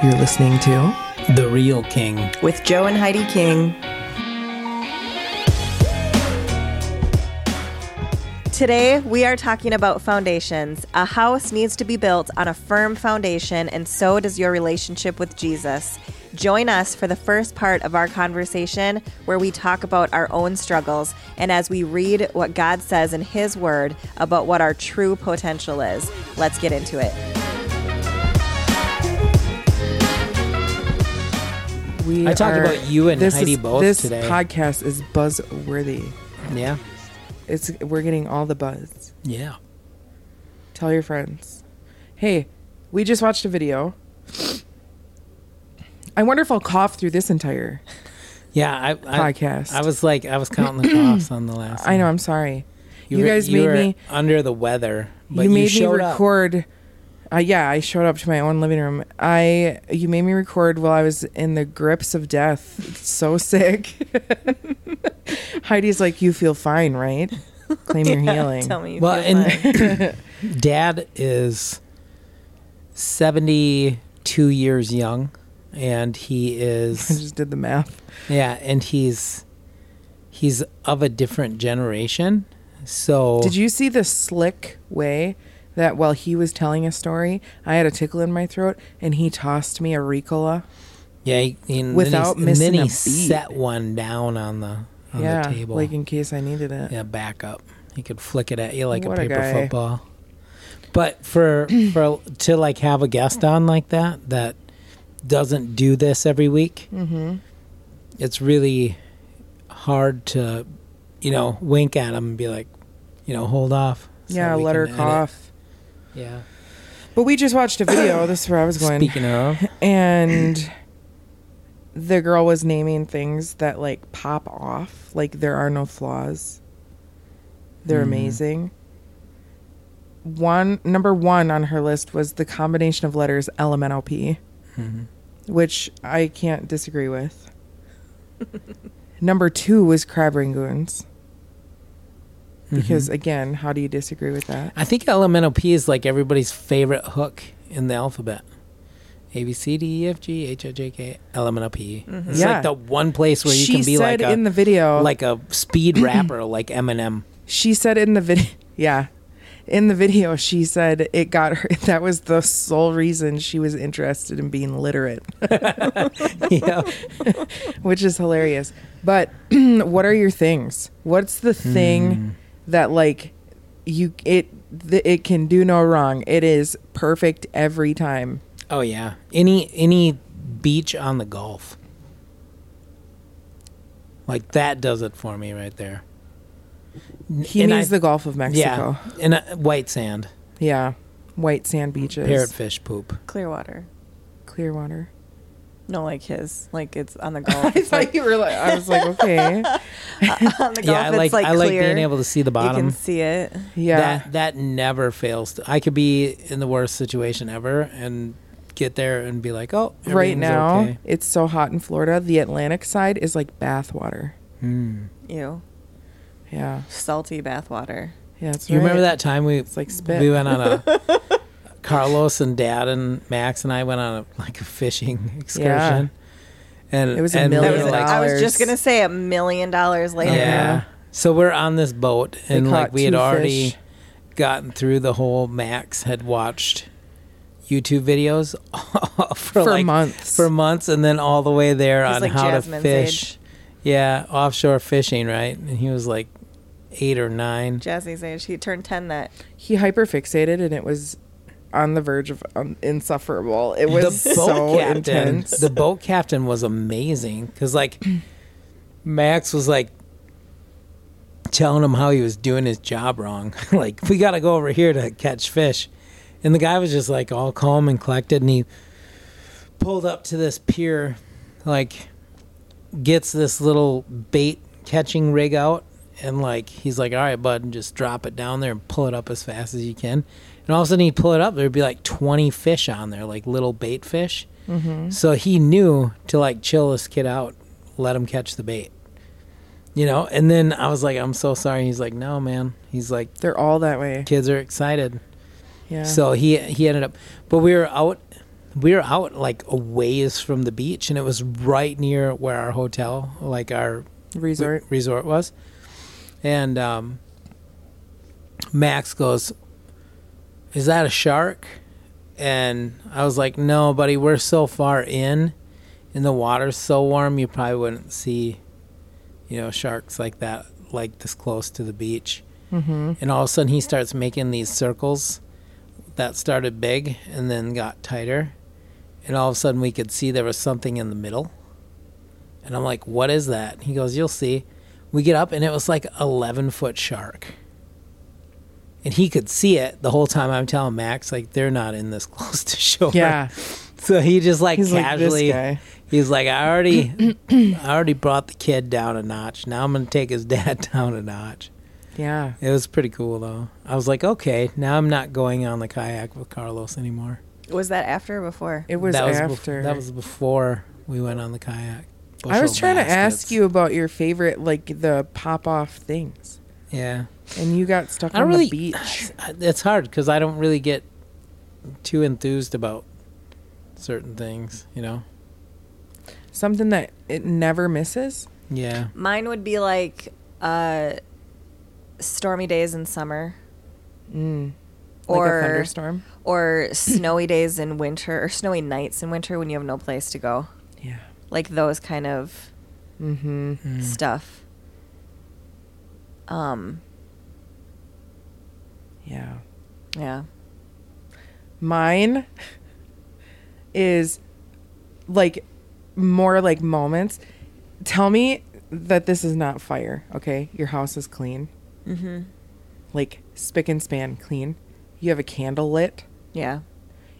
You're listening to The Real King. with Joe and Heidi King. Today, we are talking about foundations. A house needs to be built on a firm foundation, and so does your relationship with Jesus. Join us for the first part of our conversation where we talk about our own struggles and as we read what God says in His Word about what our true potential is. Let's get into it. We I talked are- about you and this Heidi is- both this today. podcast is buzzworthy. Yeah. It's we're getting all the buzz. Yeah. Tell your friends. Hey, we just watched a video. I wonder if I'll cough through this entire Yeah. I, I, podcast. I was like, I was counting the coughs on the last. I know. I'm sorry. You, were- guys you made me. under the weather, you you, made me record up. Record. Uh, yeah, I showed up to my own living room. I you made me record while I was in the grips of death. so sick. Heidi's like, "You feel fine, right? Claim you're healing." Tell me. You Well, feel and fine. Dad is seventy-two years young, and he I is just did the math. yeah, and he's he's of a different generation. So Did you see the slick way that while he was telling a story, I had a tickle in my throat and he tossed me a Ricola? Yeah, he, and Without then, he, missing and then a he beat. set one down on the on yeah, the table. like in case I needed it. yeah, back up. He could flick it at you like What a a paper guy. football. But for for to like have a guest on like that that doesn't do this every week, Mm-hmm. it's really hard to, you know, wink at him and be like, you know, hold off. so Yeah, let her cough. edit. Yeah. But we just watched a video. this is where I was going. Speaking of, and the girl was naming things that like pop off like there are no flaws they're Mhm. amazing one number one on her list was the combination of letters lmnop Mhm. which i can't disagree with number two was crab rangoons because Mhm. again how do you disagree with that I think LMNOP is like everybody's favorite hook in the alphabet. A B C D E F G H I J K L M N O P. It's Yeah. like the one place where you she can be like a in the video like a speed rapper like Eminem. She said in the video, yeah, in the video, she said it got her. That was the sole reason she was interested in being literate, yeah. which is hilarious. But what are your things? What's the thing Hmm. That like you it th- it can do no wrong? It is perfect every time. Oh yeah. Any any beach on the Gulf. Like that does it for me right there. He And means I- the Gulf of Mexico. Yeah. And uh, white sand, Yeah, white sand beaches, parrotfish poop. Clearwater. clear water. No, like his. Like it's on the Gulf. I thought like, you were like, I was like, okay, on the Gulf, Yeah, I it's like, like I like being able to see the bottom. You can see it. yeah. That that never fails. To, I could be in the worst situation ever and get there and be like, "Oh, right now okay. it's so hot in Florida. The Atlantic side is like bath water. Hmm. Ew. Yeah, Salty bathwater. yeah. It's You remember that time we It's like spit. we went on a Carlos and Dad and Max and I went on a like a fishing excursion. And It was a and million was. were like, I was just gonna say a million dollars later. Yeah. So we're on this boat They and like we had already fish. gotten through the whole Max had watched YouTube videos for, for like months. for months and then all the way there on like how Jasmine's to fish. Yeah, offshore fishing, right? And he was like eight or nine. Jazzy's age. He turned ten. That he hyperfixated, and it was on the verge of um, insufferable. It was so captain, intense. the boat captain was amazing because like Max was like telling him how he was doing his job wrong. like we got to go over here to catch fish, and the guy was just like all calm and collected, and he pulled up to this pier, like gets this little bait catching rig out. And like he's like, all right, bud, just drop it down there and pull it up as fast as you can. And all of a sudden he'd pull it up, there'd be like twenty fish on there, like little bait fish. Mm-hmm. So he knew to like chill this kid out, let him catch the bait. You know, and then I was like, I'm so sorry. He's like, no, man. He's like, They're all that way. kids are excited. Yeah. So he he ended up, but we were out we were out like a ways from the beach, and it was right near where our hotel, like our Resort. resort was. And um, Max goes, "Is that a shark?" And I was like, "No, buddy, we're so far in, and the water's so warm, you probably wouldn't see, you know, sharks like that, like this close to the beach." Mm-hmm. And all of a sudden, he starts making these circles that started big and then got tighter. And all of a sudden, we could see there was something in the middle. And I'm like, what is that? He goes, you'll see. We get up, and it was like 11 foot shark. And he could see it the whole time. I'm telling Max, like, they're not in this close to shore. Yeah. So he just like He's like casually, this guy. he's like, I already, I already brought the kid down a notch. Now I'm gonna take his dad down a notch. Yeah. It was pretty cool though. I was like, okay, now I'm not going on the kayak with Carlos anymore. Was that after or before? It was that was bef- after. that was before we went on the kayak. I was Bushel trying to ask you about your favorite, like the pop off things, Yeah, and you got stuck I on really. the beach. It's hard because I don't really get too enthused about certain things. You know. Something that it never misses. Yeah. Mine would be like uh, stormy days in summer Mm. Like Or- a thunderstorm. or snowy days in winter or snowy nights in winter when you have no place to go. Yeah. Like those kind of Mm-hmm. Mm. stuff. Um, Yeah. yeah. Mine is like more like moments. Tell me that this is not fire, okay? Your house is clean. Mm-hmm. Like spick and span clean. You have a candle lit. Yeah.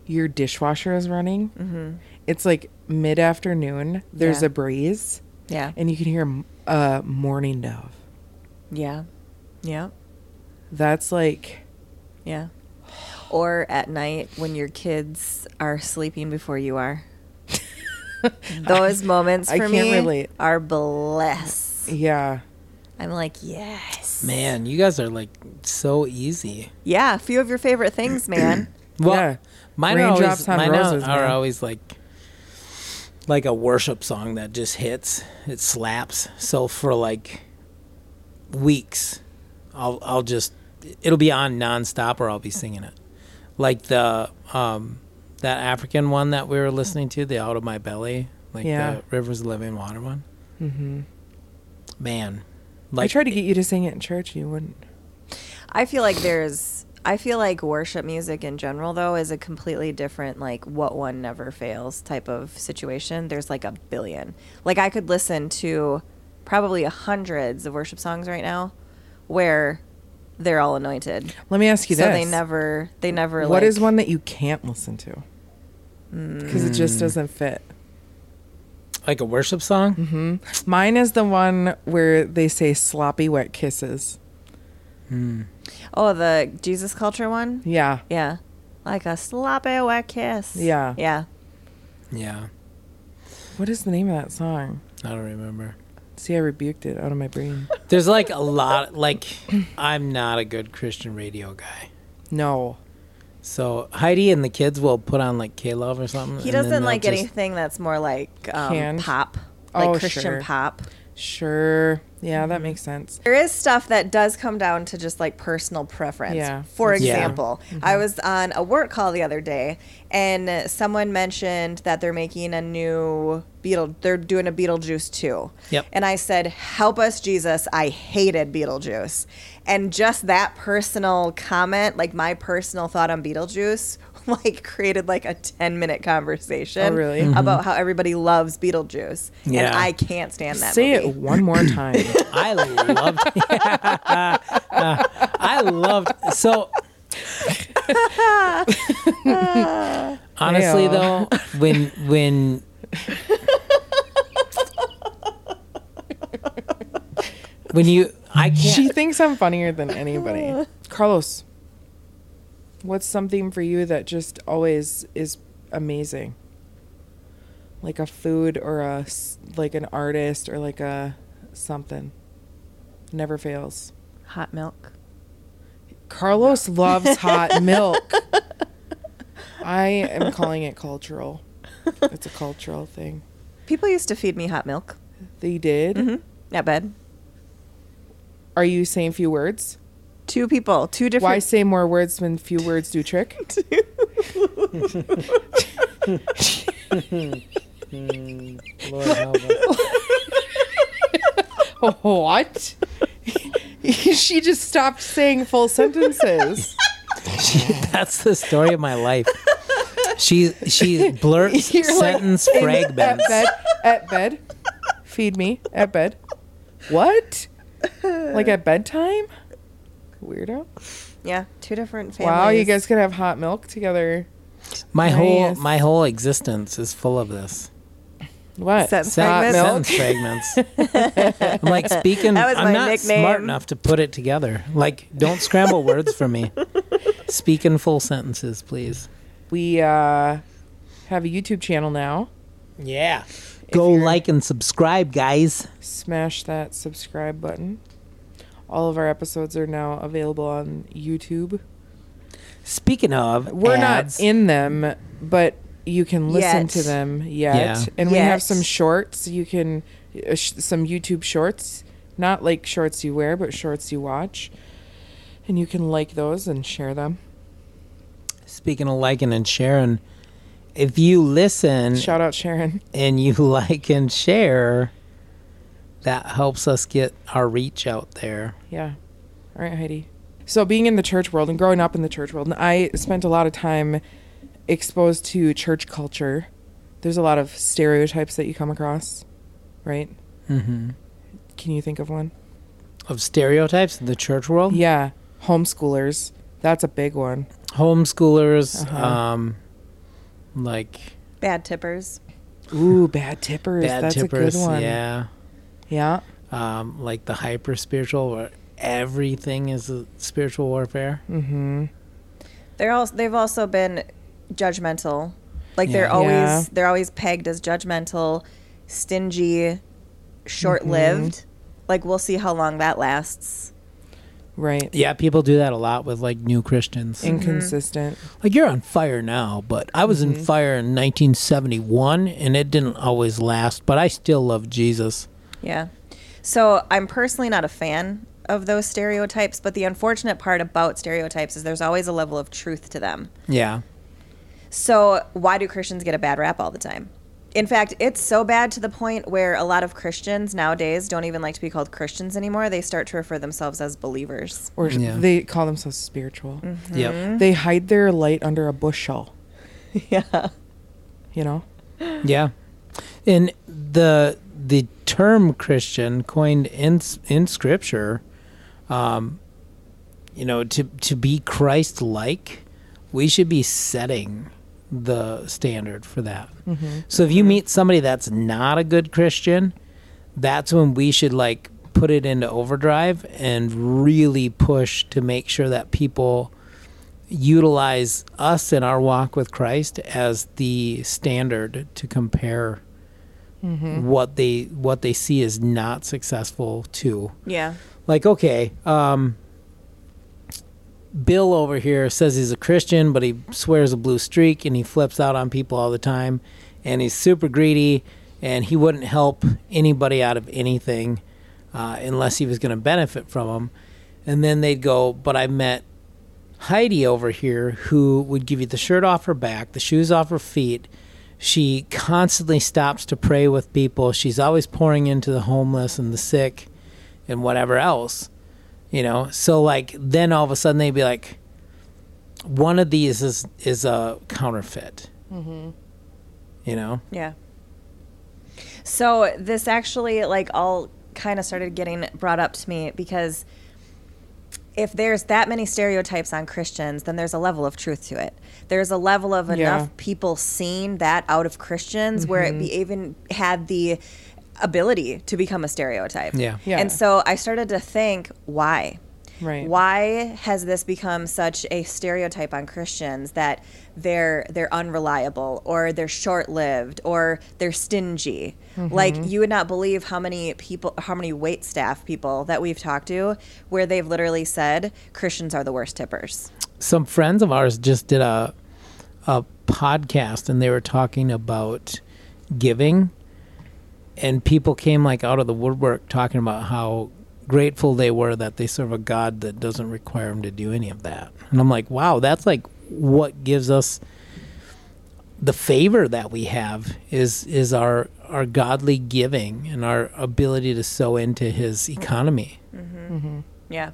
Your dishwasher is running. Mm-hmm. It's like mid afternoon. There's Yeah. a breeze, Yeah. and you can hear a mourning dove. Yeah. Yeah. That's like, Yeah. Or at night when your kids are sleeping before you are. Those moments I for can't me relate. are bliss. yeah. I'm like, yes. Man, you guys are like so easy. Yeah, a few of your favorite things, man. Well, Yeah. mine are always, on mine roses, are man. always like like a worship song that just hits. It slaps. So for like weeks, I'll I'll just it'll be on nonstop or I'll be singing it. Like the um that African one that we were listening to, the Out of My Belly, like Yeah. the Rivers of Living Water one. Mm-hmm. Man, I tried to get you to sing it in church. You wouldn't. I feel like there's I feel like worship music in general though is a completely different like what one never fails type of situation. There's like a billion. Like I could listen to probably hundreds of worship songs right now where they're all anointed. Let me ask you so this. they never they never What like is one that you can't listen to? Because it Mm. just doesn't fit. like a worship song. hmm Mine is the one where they say sloppy wet kisses. Hmm. Oh, the Jesus culture one? Yeah. Yeah. Like a sloppy wet kiss. Yeah. Yeah. Yeah, What is the name of that song? I don't remember. See, I rebuked it out of my brain. There's like a lot. Like I'm not a good Christian radio guy. No. So Heidi and the kids will put on like K Love or something. He doesn't like anything that's more like um, Canned? pop. Like Oh, Christian sure. pop. Sure. Yeah, that mm-hmm. makes sense. There is stuff that does come down to just like personal preference. Yeah. For Yeah. example, I mm-hmm. was on a work call the other day and someone mentioned that they're making a new Beetle they're doing a Beetlejuice 2. Yep. And I said, "Help us Jesus, I hated Beetlejuice." And just that personal comment, like my personal thought on Beetlejuice, like created like a 10 minute conversation Oh, really? Mm-hmm. about how everybody loves Beetlejuice. And I can't stand that Say movie. it one more time. I loved. I loved. So honestly, Heyo. though, when when when you, I can't. she thinks I'm funnier than anybody. Carlos, what's something for you that just always is amazing? Like a food or a like an artist or like a something. Never fails. Hot milk. Carlos loves hot milk. I am calling it cultural. It's a cultural thing. People used to feed me hot milk They did. Mm-hmm. at bed. Are you saying a few words? Two people, two different. Why say more words when few words do trick? Lord help us. what? she just stopped saying full sentences. That's the story of my life. She she blurts You're like, sentence in- fragments. At bed. At bed. Feed me. At bed. What? Like at bedtime? Weirdo. yeah, two different families. Wow, you guys could have hot milk together. My whole my whole existence is full of this. What? Sentence Sen- fragments? sentence fragments. I'm like speaking. That was I'm my not nickname. smart enough to put it together. Like, don't scramble words for me. Speak in full sentences, please. We uh, have a YouTube channel now. Yeah. Go like and subscribe, guys. Smash that subscribe button. All of our episodes are now available on YouTube. Speaking of, We're ads, not in them, but you can listen Yet. to them yet. Yeah. And we have some shorts. You can uh, sh- some YouTube shorts, not like shorts you wear, but shorts you watch. And you can like those and share them. Speaking of liking and sharing, if you listen Shout out Sharon. and you like and share, that helps us get our reach out there. Yeah. All right, Heidi. So, being in the church world and growing up in the church world, and I spent a lot of time exposed to church culture. There's a lot of stereotypes that you come across, right? hmm Can you think of one? Of stereotypes in the church world, Yeah, homeschoolers. That's a big one. homeschoolers, Uh-huh. um, like Bad tippers. Ooh, bad tippers. bad That's tippers, a good one. yeah, Yeah. um, like the hyper spiritual, where everything is a spiritual warfare. Mm-hmm. They're also they've also been judgmental. Like they're Yeah. always Yeah. they're always pegged as judgmental, stingy, short-lived. Mm-hmm. Like we'll see how long that lasts. Right. Yeah, people do that a lot with like new Christians. Inconsistent. like you're on fire now, but I was Mm-hmm. in fire in 1971, and it didn't always last. But I still love Jesus. Yeah. So I'm personally not a fan of those stereotypes, but the unfortunate part about stereotypes is there's always a level of truth to them. Yeah, So why do Christians get a bad rap all the time? In fact, it's so bad to the point where a lot of Christians nowadays don't even like to be called Christians anymore. They start to refer themselves as believers. Or Yeah. they call themselves spiritual. Mm-hmm. yep, They hide their light under a bushel. yeah. You know? yeah. And the the term Christian coined in in Scripture, um, you know, to to be Christ like, we should be setting the standard for that. So if you meet somebody that's not a good Christian, that's when we should like put it into overdrive and really push to make sure that people utilize us in our walk with Christ as the standard to compare what they what they see as not successful to. Yeah. like okay um bill over here says he's a christian but he swears a blue streak and he flips out on people all the time and he's super greedy and he wouldn't help anybody out of anything uh, unless he was going to benefit from them and then they'd go but i met heidi over here who would give you the shirt off her back the shoes off her feet she constantly stops to pray with people. She's always pouring into the homeless and the sick and whatever else you know? So like then all of a sudden they'd be like one of these is is a counterfeit. Mm-hmm. You know? Yeah. So this actually like all kind of started getting brought up to me because if there's that many stereotypes on Christians, then there's a level of truth to it. There's a level of Yeah. enough people seeing that out of Christians where it be mm-hmm. even had the ability to become a stereotype. Yeah. Yeah. And so I started to think, why? Right. Why has this become such a stereotype on Christians that they're they're unreliable or they're short-lived or they're stingy? Mm-hmm. Like you would not believe how many people how many wait staff people that we've talked to where they've literally said Christians are the worst tippers. some friends of ours just did a a podcast and they were talking about giving and people came like out of the woodwork talking about how grateful they were that they serve a God that doesn't require them to do any of that. And I'm like, wow, that's like what gives us the favor that we have is is our our godly giving and our ability to sow into his economy. Mm-hmm. Mm-hmm. Yeah.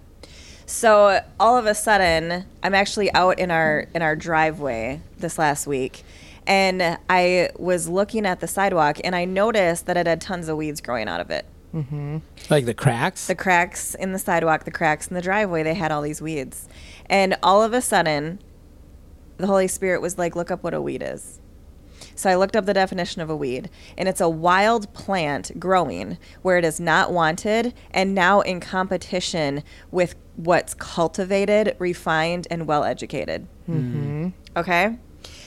So uh, all of a sudden, I'm actually out in our in our driveway this last week, and I was looking at the sidewalk, and I noticed that it had tons of weeds growing out of it. Like the cracks. The cracks in the sidewalk, the cracks in the driveway, they had all these weeds, and all of a sudden, the Holy Spirit was like, "Look up what a weed is." So I looked up the definition of a weed, and it's a wild plant growing where it is not wanted and now in competition with what's cultivated, refined, and well educated. Mm-hmm. Okay?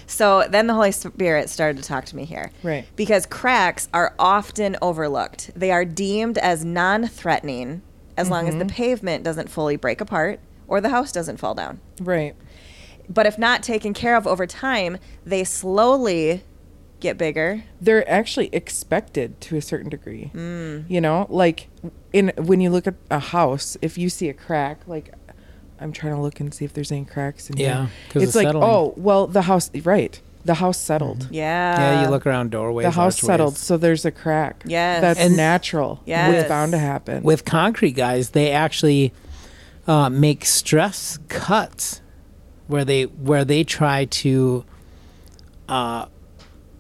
So then the Holy Spirit started to talk to me here. Right. Because cracks are often overlooked. They are deemed as non threatening as long as the pavement doesn't fully break apart or the house doesn't fall down. Right. But if not taken care of over time, they slowly get bigger. They're actually expected to a certain degree. Mm. You know, like in when you look at a house, if you see a crack, like I'm trying to look and see if there's any cracks in Yeah, here. 'cause It's it's like, settling. oh, well, the house, right? The house settled. Yeah. yeah, you look around doorways. the house archways. settled, so there's a crack. Yes. that's And- natural. Yeah. it's bound to happen. with concrete guys they actually uh, make stress cuts where they where they try to uh,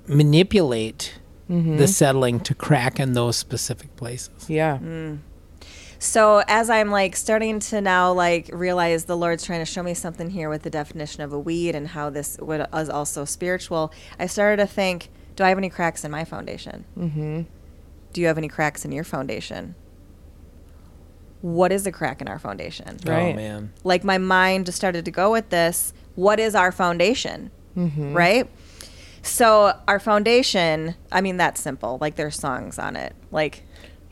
manipulate Mm-hmm. the settling to crack in those specific places yeah, Mm. So as I'm like starting to now like realize the Lord's trying to show me something here with the definition of a weed and how this would, is also spiritual, I started to think, do I have any cracks in my foundation? Mm-hmm. Do you have any cracks in your foundation? What is a crack in our foundation? oh Right. man Like my mind just started to go with this. What is our foundation? Right? So our foundation, I mean that's simple. Like there's songs on it. Like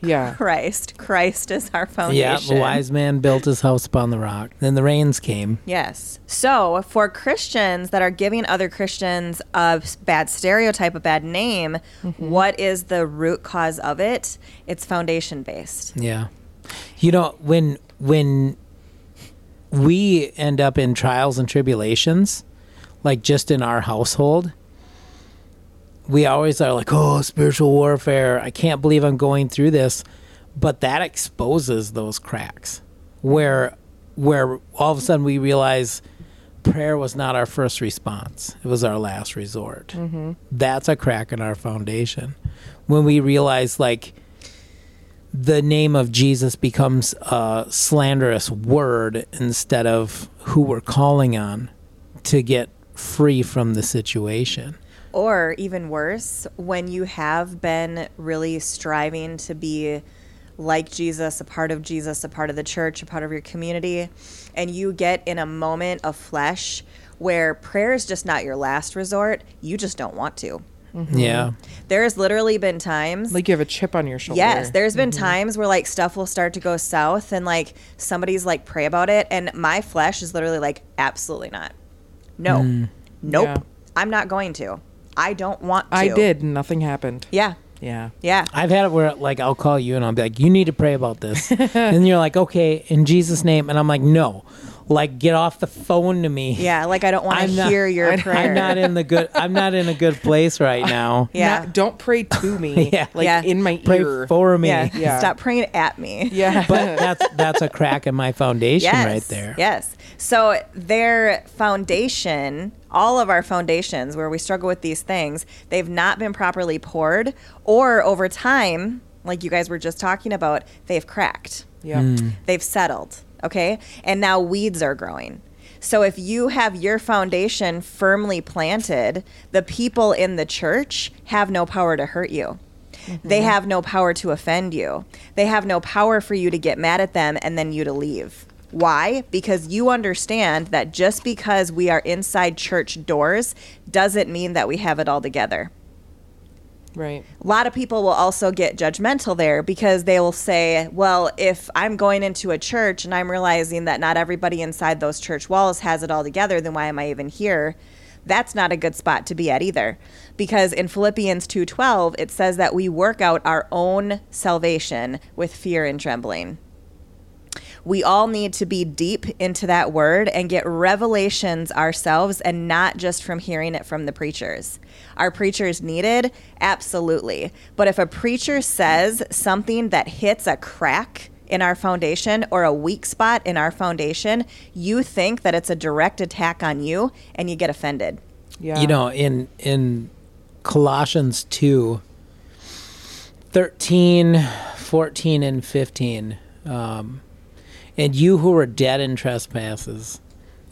yeah. Christ. Christ is our foundation. yeah the wise man built his house upon the rock then the rains came Yes. So for Christians that are giving other Christians a bad stereotype, a bad name, mm-hmm. what is the root cause of it? It's foundation based. yeah you know when when we end up in trials and tribulations like just in our household we always are like, oh, spiritual warfare. I can't believe I'm going through this. But that exposes those cracks where where all of a sudden we realize prayer was not our first response. It was our last resort. Mm-hmm. That's a crack in our foundation. When we realize like the name of Jesus becomes a slanderous word instead of who we're calling on to get free from the situation. Or even worse, when you have been really striving to be like Jesus, a part of Jesus, a part of the church, a part of your community, and you get in a moment of flesh where prayer is just not your last resort, you just don't want to. Yeah. There has literally been times Like you have a chip on your shoulder. Yes, there's been Mm-hmm. times where like stuff will start to go south and like somebody's like pray about it and my flesh is literally like absolutely not. No. Nope. Yeah. I'm not going to. I don't want to. I did. and Nothing happened. Yeah. Yeah. Yeah. I've had it where like I'll call you and I'll be like, "You need to pray about this," and you're like, "Okay, in Jesus' name," and I'm like, "No, like get off the phone to me." Yeah, like I don't want to hear your I- prayer. I'm not in the good. I'm not in a good place right now. Yeah. Not- don't pray to me. Yeah. Like Yeah. in my Pray ear. for me. yeah. Yeah. Stop praying at me. Yeah. But that's that's a crack in my foundation Yes. right there. Yes. So their foundation, all of our foundations where we struggle with these things, they've not been properly poured or over time, like you guys were just talking about, they've cracked. yeah. Hmm. They've settled. Okay. And now weeds are growing. So if you have your foundation firmly planted, the people in the church have no power to hurt you. Mm-hmm. They have no power to offend you. They have no power for you to get mad at them and then you to leave. Why? Because you understand that just because we are inside church doors doesn't mean that we have it all together Right. a lot of people will also get judgmental there because they will say, well, if I'm going into a church and I'm realizing that not everybody inside those church walls has it all together, then why am I even here? that's not a good spot to be at either. Because in Philippians 2:12 it says that we work out our own salvation with fear and trembling. We all need to be deep into that word and get revelations ourselves and not just from hearing it from the preachers. Are preachers needed? Absolutely. But if a preacher says something that hits a crack in our foundation or a weak spot in our foundation, you think that it's a direct attack on you and you get offended. Yeah. You know, in in Colossians 2 13, 14 and 15 um, and you who were dead in trespasses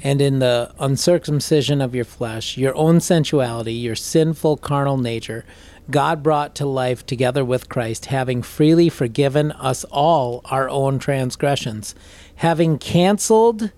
and in the uncircumcision of your flesh, your own sensuality, your sinful carnal nature, God brought to life together with Christ, having freely forgiven us all our own transgressions, having canceled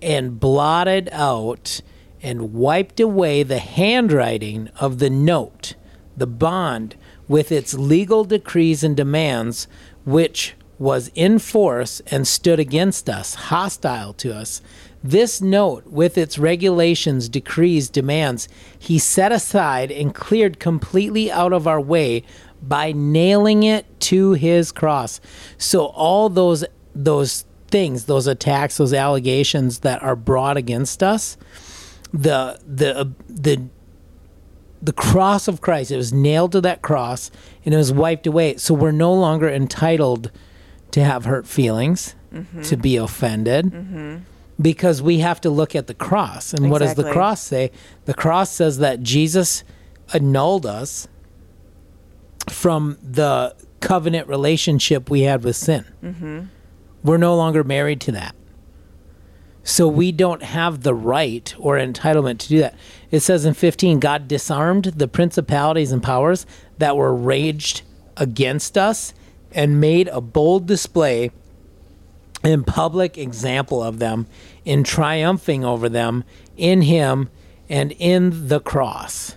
and blotted out and wiped away the handwriting of the note, the bond, with its legal decrees and demands, which was in force and stood against us, hostile to us. This note, with its regulations, decrees, demands, he set aside and cleared completely out of our way by nailing it to his cross. So all those those things, those attacks, those allegations that are brought against us, the the uh, the the cross of Christ, it was nailed to that cross and it was wiped away. So we're no longer entitled to have hurt feelings, mm-hmm. to be offended, mm-hmm. because we have to look at the cross. And what does the cross say? The cross says that Jesus annulled us from the covenant relationship we had with sin. Mm-hmm. We're no longer married to that. So we don't have the right or entitlement to do that. It says in 15, God disarmed the principalities and powers that were raged against us and made a bold display and public example of them in triumphing over them in Him and in the cross.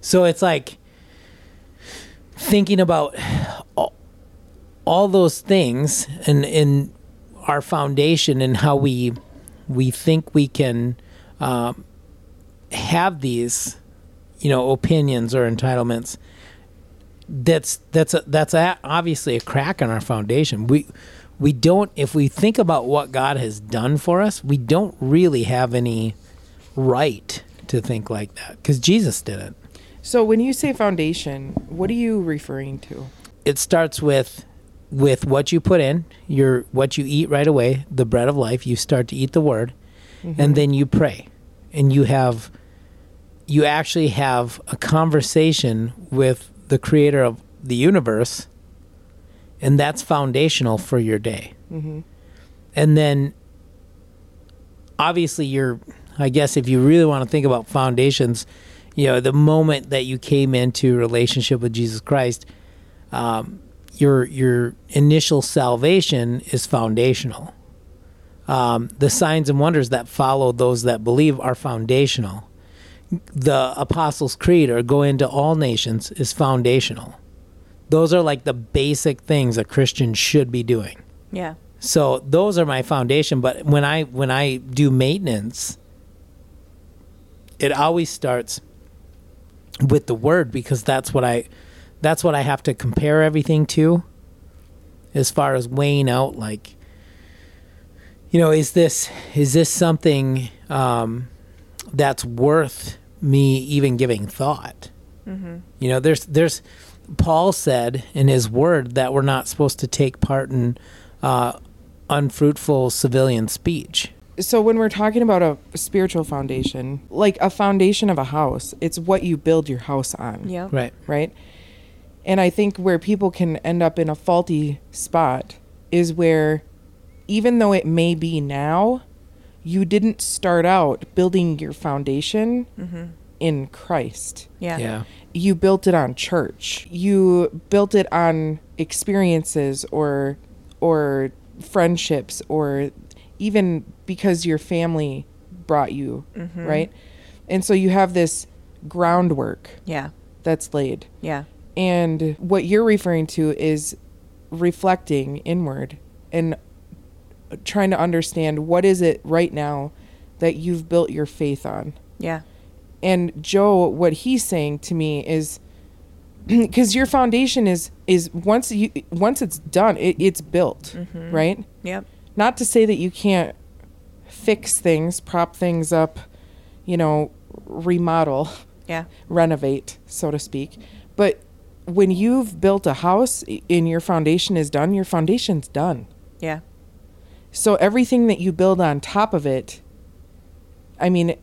So it's like thinking about all, all those things and in our foundation and how we we think we can um, have these you know opinions or entitlements that's that's a, that's a, obviously a crack in our foundation. We we don't if we think about what God has done for us we don't really have any right to think like that because Jesus did it. So when you say foundation, what are you referring to? it starts with with what you put in your what you eat right away the bread of life. You start to eat the word mm-hmm. and then you pray. And you have you actually have a conversation with the creator of the universe and that's foundational for your day. And then obviously you're i guess if you really want to think about foundations you know the moment that you came into relationship with jesus christ um, your your initial salvation is foundational. Um, the signs and wonders that follow those that believe are foundational the apostles creed or go into all nations is foundational those are like the basic things a christian should be doing Yeah. so those are my foundation. But when I when I do maintenance, it always starts with the word because that's what I that's what I have to compare everything to as far as weighing out like you know is this is this something um, that's worth me even giving thought you know there's there's paul said in his word that we're not supposed to take part in uh, unfruitful civilian speech So when we're talking about a spiritual foundation, like a foundation of a house, it's what you build your house on. Yeah. right right? And I think where people can end up in a faulty spot is where, even though it may be now, you didn't start out building your foundation mm-hmm. in Christ. Yeah. yeah You built it on church. You built it on experiences or or friendships or even because your family brought you, mm-hmm. right? And so you have this groundwork Yeah. that's laid. Yeah. And what you're referring to is reflecting inward and trying to understand what is it right now that you've built your faith on. Yeah. And Joe, what he's saying to me is because your foundation is is once you once it's done, it, it's built, mm-hmm. right? Yep. Not to say that you can't fix things, prop things up, you know, remodel, Yeah. renovate, so to speak. But when you've built a house and your foundation is done, your foundation's done. Yeah. So everything that you build on top of it, I mean,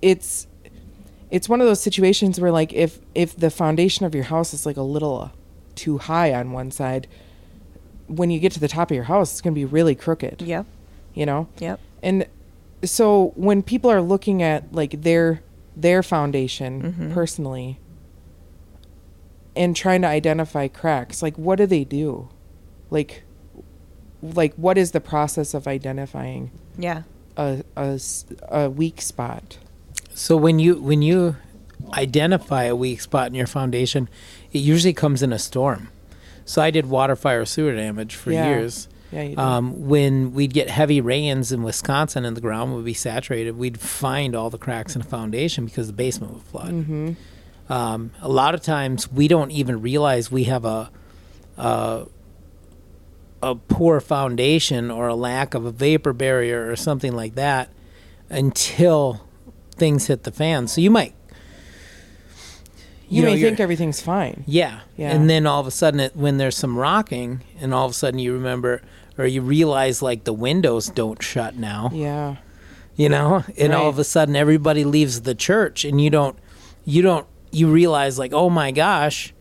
it's it's one of those situations where like if if the foundation of your house is like a little too high on one side, when you get to the top of your house, it's going to be really crooked, Yep. you know? Yep. And so when people are looking at like their their foundation mm-hmm. personally and trying to identify cracks, like what do they do? Like like what is the process of identifying Yeah. a, a, s- a weak spot? So when you when you identify a weak spot in your foundation, it usually comes in a storm. So I did water, fire, sewer damage for Yeah. years. Yeah, you. Um, when we'd get heavy rains in Wisconsin and the ground would be saturated, we'd find all the cracks in the foundation because the basement would flood. mm-hmm. Um, a lot of times we don't even realize we have a, a a poor foundation or a lack of a vapor barrier or something like that until things hit the fan. So you might You, know, may think everything's fine. yeah. Yeah. And then all of a sudden, it, when there's some rocking, and all of a sudden you remember or you realize like the windows don't shut now, Yeah. you know, and all of a sudden everybody leaves the church, and you don't, you don't, you realize like, oh my gosh,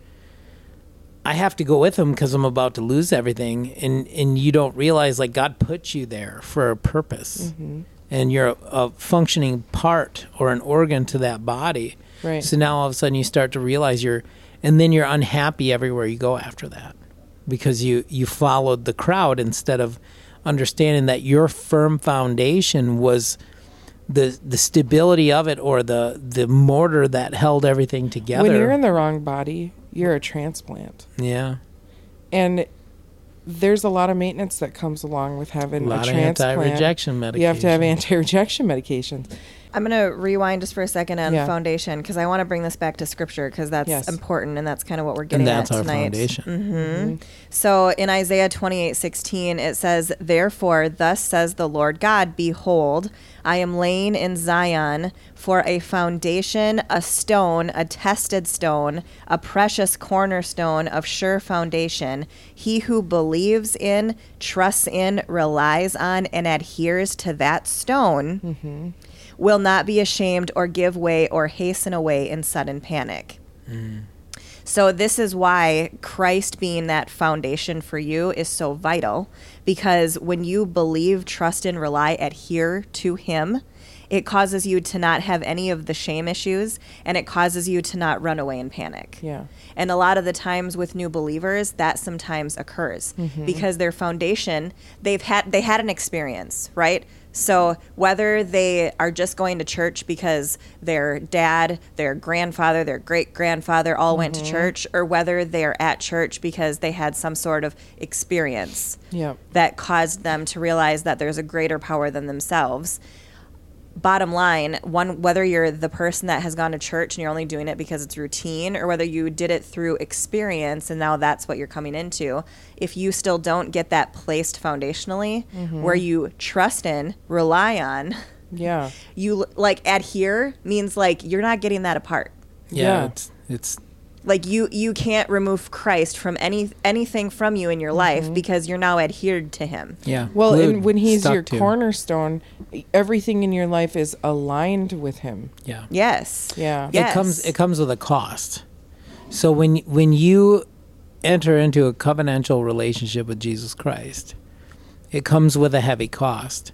I have to go with them because I'm about to lose everything, and and you don't realize like God put you there for a purpose, Mm-hmm. and you're a, a functioning part or an organ to that body. Right. So now all of a sudden you start to realize you're, and then you're unhappy everywhere you go after that, because you you followed the crowd instead of understanding that your firm foundation was the the stability of it or the the mortar that held everything together. When you're in the wrong body, you're a transplant. yeah, And there's a lot of maintenance that comes along with having a, lot of transplant. anti-rejection medication. You have to have anti-rejection medications. I'm going to rewind just for a second on Yeah. foundation because I want to bring this back to scripture because that's Yes. important and that's kind of what we're getting and that's at our tonight. foundation. hmm So in Isaiah 28 16, it says, Therefore, thus says the Lord God, Behold, I am laying in Zion for a foundation, a stone, a tested stone, a precious cornerstone of sure foundation. He who believes in, trusts in, relies on, and adheres to that stone will not be ashamed or give way or hasten away in sudden panic. So, this is why Christ being that foundation for you is so vital because when you believe, trust, and rely, adhere to Him, it causes you to not have any of the shame issues and it causes you to not run away in panic. Yeah. And a lot of the times with new believers, that sometimes occurs mm-hmm. because their foundation, they've had they had an experience, right? So whether they are just going to church because their dad, their grandfather, their great grandfather all went to mm-hmm. church, or whether they're at church because they had some sort of experience Yep. that caused them to realize that there's a greater power than themselves. Bottom line, one whether you're the person that has gone to church and you're only doing it because it's routine or whether you did it through experience and now that's what you're coming into, if you still don't get that placed foundationally mm-hmm. where you trust in, rely on, Yeah. you like adhere means like you're not getting that apart Yeah, Yeah. it's it's like you you can't remove Christ from any anything from you in your mm-hmm. life because you're now adhered to him. yeah. Well, glued, and when he's your to. cornerstone, everything in your life is aligned with him. Yeah. Yes. Yeah. Yes. it comes it comes with a cost. So when when you enter into a covenantal relationship with Jesus Christ, it comes with a heavy cost.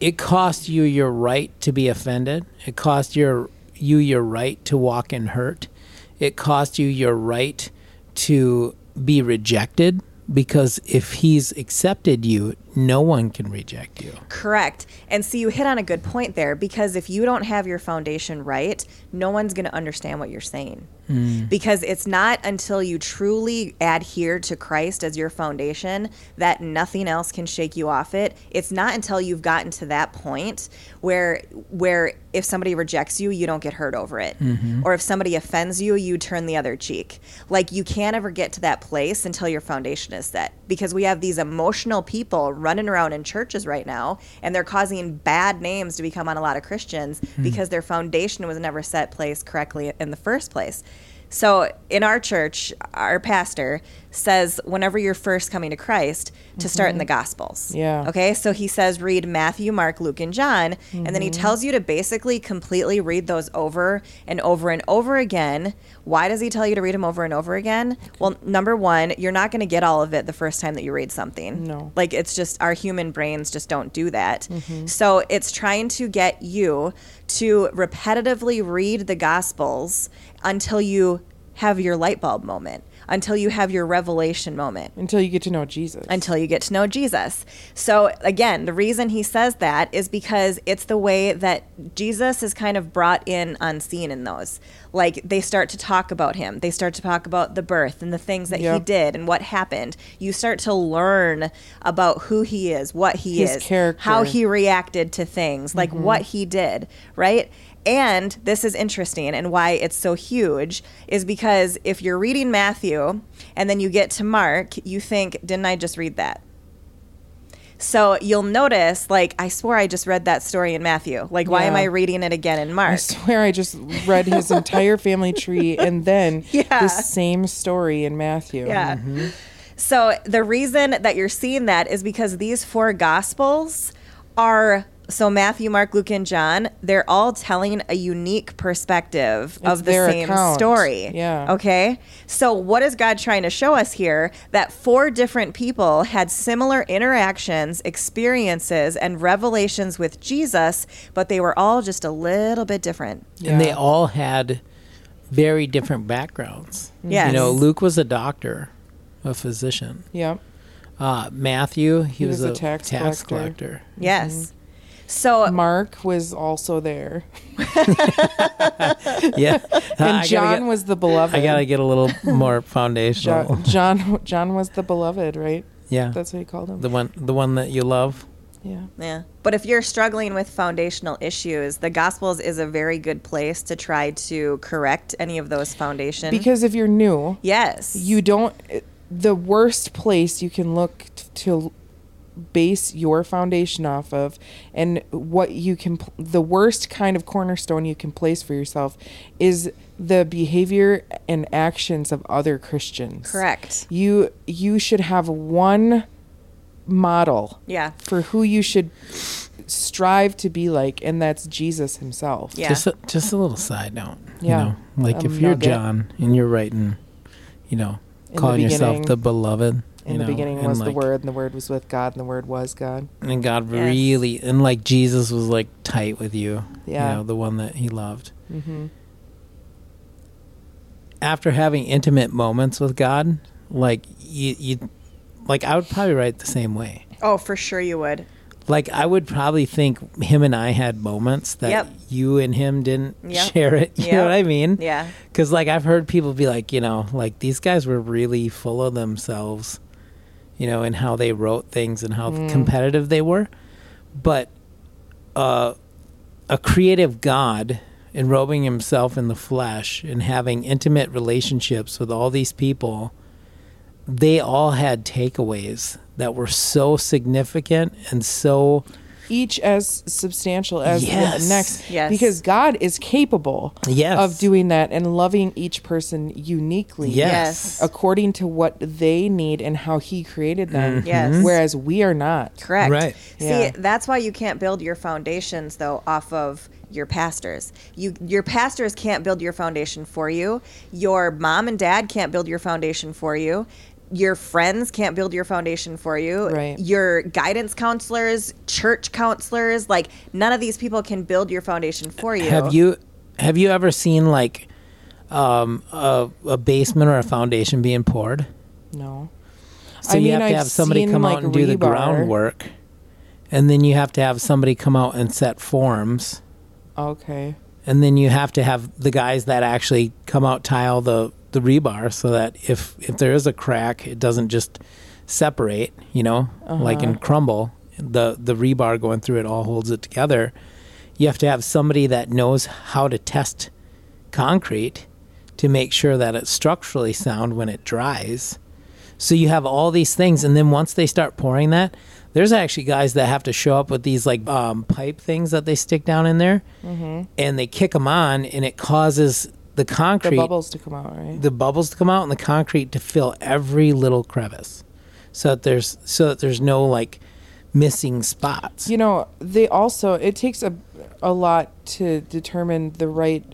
It costs you your right to be offended. It costs your you your right to walk in hurt. It costs you your right to be rejected because if he's accepted you, no one can reject you. Correct. And see, you hit on a good point there because if you don't have your foundation right, no one's going to understand what you're saying. Hmm. Because it's not until you truly adhere to Christ as your foundation that nothing else can shake you off it. It's not until you've gotten to that point where where if somebody rejects you, you don't get hurt over it. Mm-hmm. Or if somebody offends you, you turn the other cheek. Like you can't ever get to that place until your foundation is set. Because we have these emotional people running around in churches right now and they're causing bad names to become on a lot of Christians hmm. because their foundation was never set place correctly in the first place. So in our church, our pastor says whenever you're first coming to Christ to start in the mm-hmm. Gospels. Yeah. Okay. So he says read Matthew, Mark, Luke, and John, and then he mm-hmm. tells you to basically completely read those over and over and over again. Why does he tell you to read them over and over again? Well, number one, you're not going to get all of it the first time that you read something. No. Like it's just our human brains just don't do that. Mm-hmm. So it's trying to get you to repetitively read the Gospels until you have your light bulb moment, until you have your revelation moment Until you get to know Jesus. until you get to know Jesus. So, again, the reason he says that is because it's the way that Jesus is kind of brought in unseen in those. Like, they start to talk about him, they start to talk about the birth and the things that he did and what happened. You start to learn about who he is, what he His is, character. how he reacted to things, like mm-hmm. what he did, right? And this is interesting and why it's so huge is because if you're reading Matthew and then you get to Mark, you think, didn't I just read that? So you'll notice, like, I swore I just read that story in Matthew. Like, why am I reading it again in Mark? I Mark? swear I just read his entire family tree and then Yeah. the same story in Matthew. Yeah. Mm-hmm. So the reason that you're seeing that is because these four gospels are so Matthew, Mark, Luke, and John, they're all telling a unique perspective It's of the same account. story. Yeah. Okay. So what is God trying to show us here? That four different people had similar interactions, experiences, and revelations with Jesus, but they were all just a little bit different. And they all had very different backgrounds. Yes. You know, Luke was a doctor, a physician. Yep. Uh, Matthew, he, was, was a a tax tax, collector. collector. Yes. So Mark was also there. Yeah. And I John get- was the beloved. I gotta get a little more foundational. John, John John was the beloved, right? yeah, That's what you called him. the one, the one that you love. yeah. Yeah. But if you're struggling with foundational issues, the Gospels is a very good place to try to correct any of those foundations. Because if you're new, yes. you don't eh, the worst place you can look t- to base your foundation off of and what you can the worst kind of cornerstone you can place for yourself is the behavior and actions of other Christians. Correct. You you should have one model Yeah. for who you should strive to be like and that's Jesus himself. Yeah. Just, a, just a little side note. Yeah. You know, like A if you're nugget. John and you're writing, you know, In the calling yourself the beloved. In you the know, beginning and was the word and the word was with God and the word was God. and God Yes. really and like Jesus was like tight with you. Yeah. You know, the one that he loved. Mhm. After having intimate moments with God, like you, you like I would probably write the same way. Oh, for sure you would. Like I would probably think him and I had moments that Yep. you and him didn't Yep. share it. You Yep. know what I mean? Yeah. Because like I've heard people be like, you know, like these guys were really full of themselves, you know, and how they wrote things and how Mm. competitive they were. But uh, a creative God enrobing himself in the flesh and having intimate relationships with all these people, they all had takeaways that were so significant and so each as substantial as Yes. the next Yes. because God is capable Yes. of doing that and loving each person uniquely yes. according to what they need and how he created them mm-hmm. Yes. whereas we are not Correct. Right. See, Yeah. that's why you can't build your foundations though off of your pastors. You your pastors can't build your foundation for you. Your mom and dad can't build your foundation for you. Your friends can't build your foundation for you. Right. Your guidance counselors, church counselors, like none of these people can build your foundation for you. Have you have you ever seen like um, a, a basement or a foundation being poured? no So I you mean, have to I've have somebody come like, out and do the groundwork. And then you have to have somebody come out and set forms. Okay. And then you have to have the guys that actually come out tile the, the rebar so that if if there is a crack, it doesn't just separate, you know, like Uh-huh. and crumble. The the rebar going through it all holds it together. You have to have somebody that knows how to test concrete to make sure that it's structurally sound when it dries. So you have all these things, and then once they start pouring that, there's actually guys that have to show up with these like um, pipe things that they stick down in there, and they kick them on, and it causes the concrete The bubbles to come out, right? the bubbles to come out, and the concrete to fill every little crevice, so that there's so that there's no like missing spots. You know, they also it takes a a lot to determine the right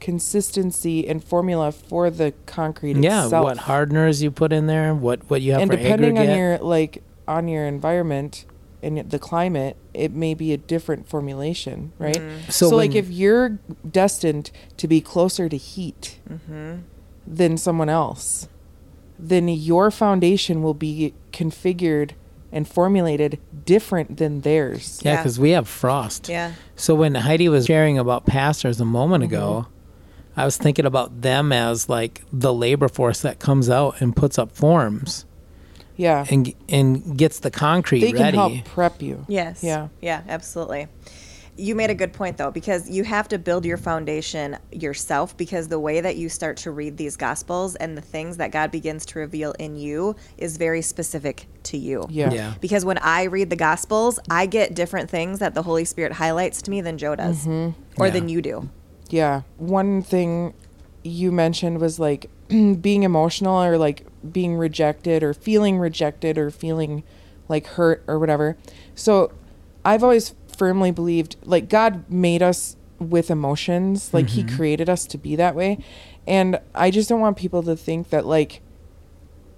consistency and formula for the concrete yeah, itself. what hardeners you put in there, what what you have and for depending aggregate. on your like on your environment and the climate, it may be a different formulation, right? So So, like if you're destined to be closer to heat than someone else, then your foundation will be configured and formulated different than theirs. yeah, Yeah. because we have frost. Yeah. So when Heidi was sharing about pastors a moment Mm-hmm. ago, I was thinking about them as like the labor force that comes out and puts up forms Yeah. and and gets the concrete they can ready. help prep you. Yes. Yeah. Yeah, absolutely. You made a good point though, because you have to build your foundation yourself because the way that you start to read these gospels and the things that God begins to reveal in you is very specific to you. Yeah. Yeah. Because when I read the gospels, I get different things that the Holy Spirit highlights to me than Joe does. Mm-hmm. Or Yeah. than you do. Yeah. One thing you mentioned was like being emotional or like being rejected or feeling rejected or feeling like hurt or whatever. So I've always firmly believed like God made us with emotions, like He mm-hmm. created us to be that way. And I just don't want people to think that like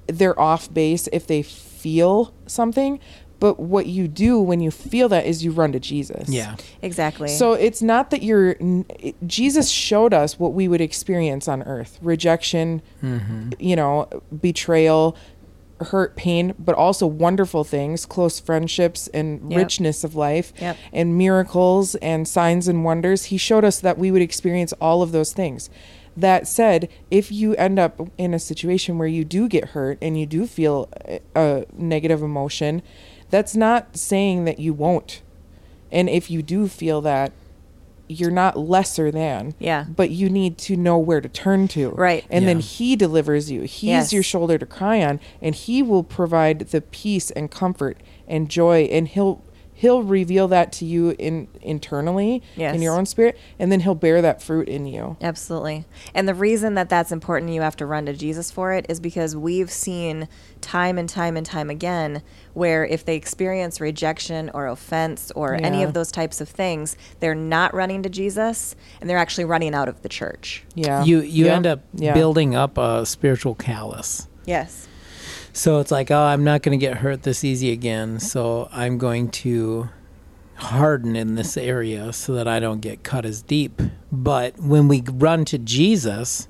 they're off base if they feel something. But what you do when you feel that is you run to Jesus. yeah. Exactly. So it's not that you're. it- Jesus showed us what we would experience on earth rejection, mm-hmm. you know, betrayal, hurt, pain, but also wonderful things, close friendships, and Yep. richness of life, Yep. and miracles and signs and wonders. He showed us that we would experience all of those things. That said, if you end up in a situation where you do get hurt and you do feel a, a negative emotion, that's not saying that you won't. And if you do feel that, you're not lesser than. Yeah. But you need to know where to turn to. Right. And then he delivers you. He's Yes. your shoulder to cry on and he will provide the peace and comfort and joy and he'll he'll reveal that to you in internally Yes. in your own spirit and then he'll bear that fruit in you. Absolutely. And the reason that that's important, you have to run to Jesus for it, is because we've seen time and time and time again where if they experience rejection or offense or any of those types of things, they're not running to Jesus and they're actually running out of the church. Yeah. You you Yeah. end up Yeah. building up a spiritual callus. Yes. So it's like, oh, I'm not going to get hurt this easy again. So I'm going to harden in this area so that I don't get cut as deep. But when we run to Jesus,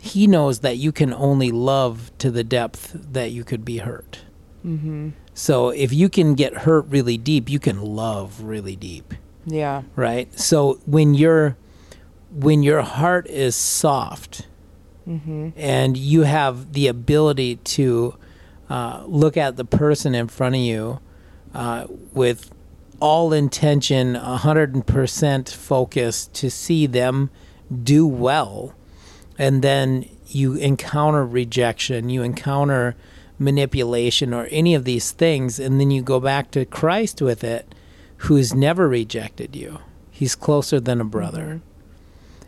He knows that you can only love to the depth that you could be hurt. Mm-hmm. So if you can get hurt really deep, you can love really deep Yeah. right so when your when your heart is soft Mm-hmm. and you have the ability to uh, look at the person in front of you uh, with all intention 100% focus to see them do well. And then you encounter rejection you encounter manipulation or any of these things and then you go back to christ with it who's never rejected you. He's closer than a brother.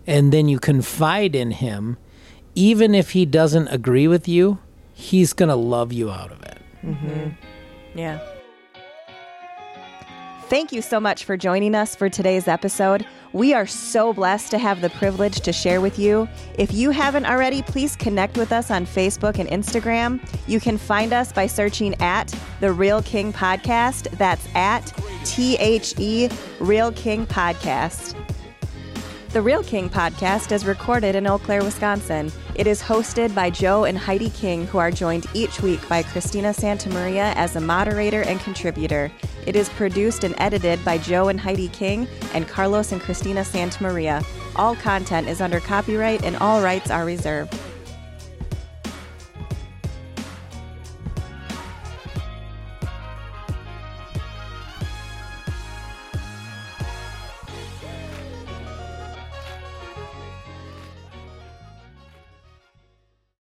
And then you confide in him even if he doesn't agree with you he's going to love you out of it mm-hmm. Yeah. Thank you so much for joining us for today's episode. We are so blessed to have the privilege to share with you. If you haven't already, please connect with us on Facebook and Instagram. You can find us by searching at The Real King Podcast. That's at T H E Real King Podcast. The Real King podcast is recorded in Eau Claire, Wisconsin. It is hosted by Joe and Heidi King, who are joined each week by Christina Santamaria as a moderator and contributor. It is produced and edited by Joe and Heidi King and Carlos and Christina Santamaria. All content is under copyright and all rights are reserved.